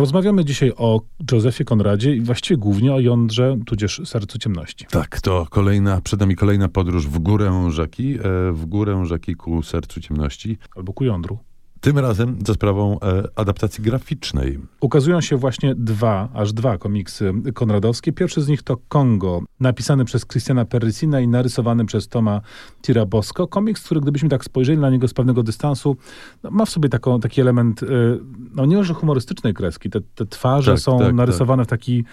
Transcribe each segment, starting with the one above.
Rozmawiamy dzisiaj o Józefie Konradzie i właściwie głównie o jądrze, tudzież sercu ciemności. Tak, to kolejna, przed nami kolejna podróż w górę rzeki, e, w górę rzeki ku sercu ciemności. Albo ku jądru. Tym razem za sprawą e, adaptacji graficznej. Ukazują się właśnie dwa, aż dwa komiksy konradowskie. Pierwszy z nich to Kongo, napisany przez Christiana Perricina i narysowany przez Toma Tirabosco. Komiks, który gdybyśmy tak spojrzeli na niego z pewnego dystansu, no, ma w sobie taką, taki element, y, no nie może humorystycznej kreski. Te, te twarze Tak, są tak, narysowane w taki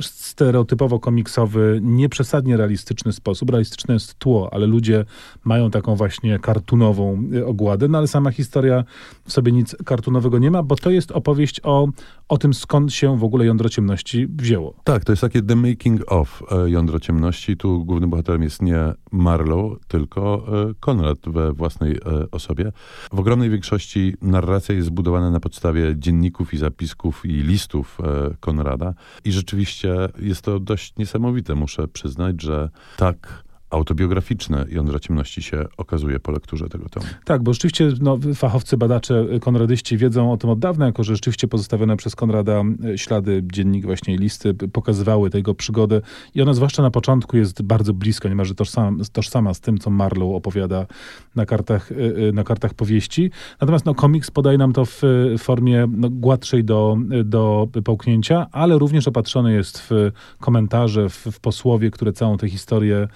stereotypowo komiksowy, nieprzesadnie realistyczny sposób. Realistyczne jest tło, ale ludzie mają taką właśnie kartunową y, ogładę, no ale sama historia w sobie nic kartunowego nie ma, bo to jest opowieść o, o tym, skąd się w ogóle jądro ciemności wzięło. Tak, to jest takie The Making of e, Jądro Ciemności. Tu głównym bohaterem jest nie Marlow, tylko e, Konrad we własnej e, osobie. W ogromnej większości narracja jest zbudowana na podstawie dzienników i zapisków i listów e, Konrada. I rzeczywiście jest to dość niesamowite, muszę przyznać, że tak autobiograficzne jądro ciemności się okazuje po lekturze tego tomu. Tak, bo rzeczywiście no, fachowcy, badacze, konradyści wiedzą o tym od dawna, jako że rzeczywiście pozostawione przez Konrada e, ślady, dziennik właśnie listy pokazywały tego przygodę i ona zwłaszcza na początku jest bardzo blisko, niemalże tożsama, tożsama z tym, co Marlow opowiada na kartach, e, na kartach powieści. Natomiast no, komiks podaje nam to w formie no, gładszej do, do połknięcia, ale również opatrzony jest w komentarze, w, w posłowie, które całą tę historię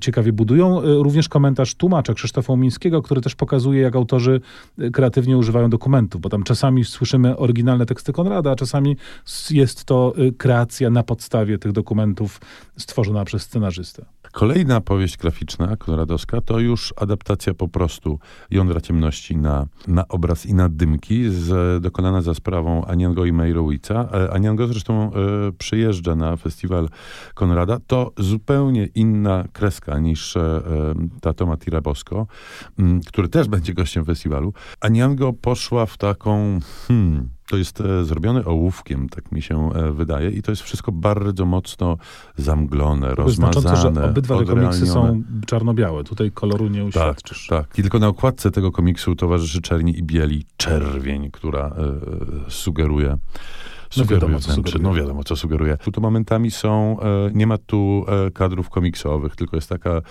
ciekawie budują. E, Również komentarz tłumacza Krzysztofa Umińskiego, który też pokazuje, jak autorzy e, kreatywnie używają dokumentów, bo tam czasami słyszymy oryginalne teksty Konrada, a czasami jest to e, kreacja na podstawie tych dokumentów stworzona przez scenarzystę. Kolejna powieść graficzna, konradowska, to już adaptacja po prostu Jądra Ciemności na, na obraz i na dymki, z, dokonana za sprawą Aniango i Meyrowica. E, Aniango zresztą e, przyjeżdża na festiwal Konrada. To zupełnie inna kreska niż e, ta Toma Tirabosco, m, który też będzie gościem festiwalu. Aniango poszła w taką... Hmm, to jest e, zrobione ołówkiem, tak mi się e, wydaje, i to jest wszystko bardzo mocno zamglone, To znaczące, że obydwa te komiksy są czarno-białe. Tutaj koloru nie Tak, uświadczysz. tak. I tylko na okładce tego komiksu towarzyszy czerni i bieli czerwień, która e, sugeruje. Sugeruje wiadomo, co sugeruje. No wiadomo, co sugeruje. Tu to momentami są, e, nie ma tu e, kadrów komiksowych, tylko jest taka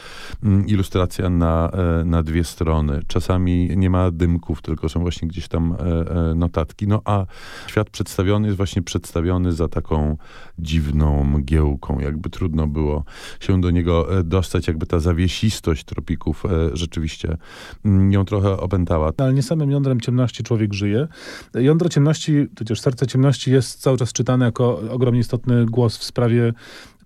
mm, ilustracja na, e, na dwie strony. Czasami nie ma dymków, tylko są właśnie gdzieś tam e, e, notatki. No a świat przedstawiony jest właśnie przedstawiony za taką dziwną mgiełką. Jakby trudno było się do niego e, dostać, jakby ta zawiesistość tropików e, rzeczywiście mm, ją trochę opętała. Ale nie samym jądrem ciemności człowiek żyje. Jądro ciemności, tudzież serce ciemności jest cały czas czytane jako ogromnie istotny głos w sprawie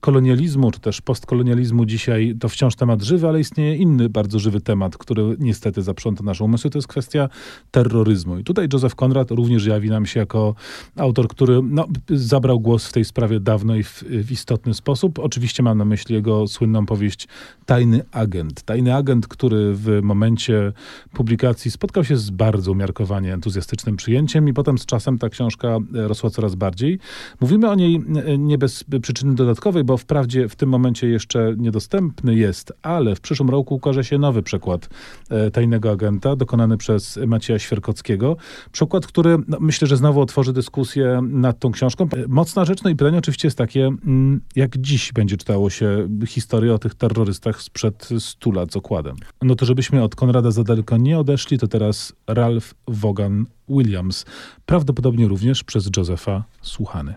kolonializmu, czy też postkolonializmu dzisiaj to wciąż temat żywy, ale istnieje inny bardzo żywy temat, który niestety zaprząta nasze umysły, to jest kwestia terroryzmu. I tutaj Józef Konrad również jawi nam się jako autor, który no, zabrał głos w tej sprawie dawno i w, w istotny sposób. Oczywiście mam na myśli jego słynną powieść Tajny Agent. Tajny Agent, który w momencie publikacji spotkał się z bardzo umiarkowanie entuzjastycznym przyjęciem i potem z czasem ta książka rosła coraz bardziej. Mówimy o niej e, nie bez przyczyny dodatkowej, bo wprawdzie w tym momencie jeszcze niedostępny jest, ale w przyszłym roku ukaże się nowy przekład e, Tajnego Agenta, dokonany przez Macieja Świerkockiego. Przykład, który no, myślę, że znowu otworzy dyskusję nad tą książką. E, Mocna rzecz, no i pytanie oczywiście jest takie, mm, jak dziś będzie czytało się historię o tych terrorystach sprzed 100 lat z okładem. No to żebyśmy od Konrada za daleko nie odeszli, to teraz Ralph Vaughan Williams, prawdopodobnie również przez Josepha słuchany.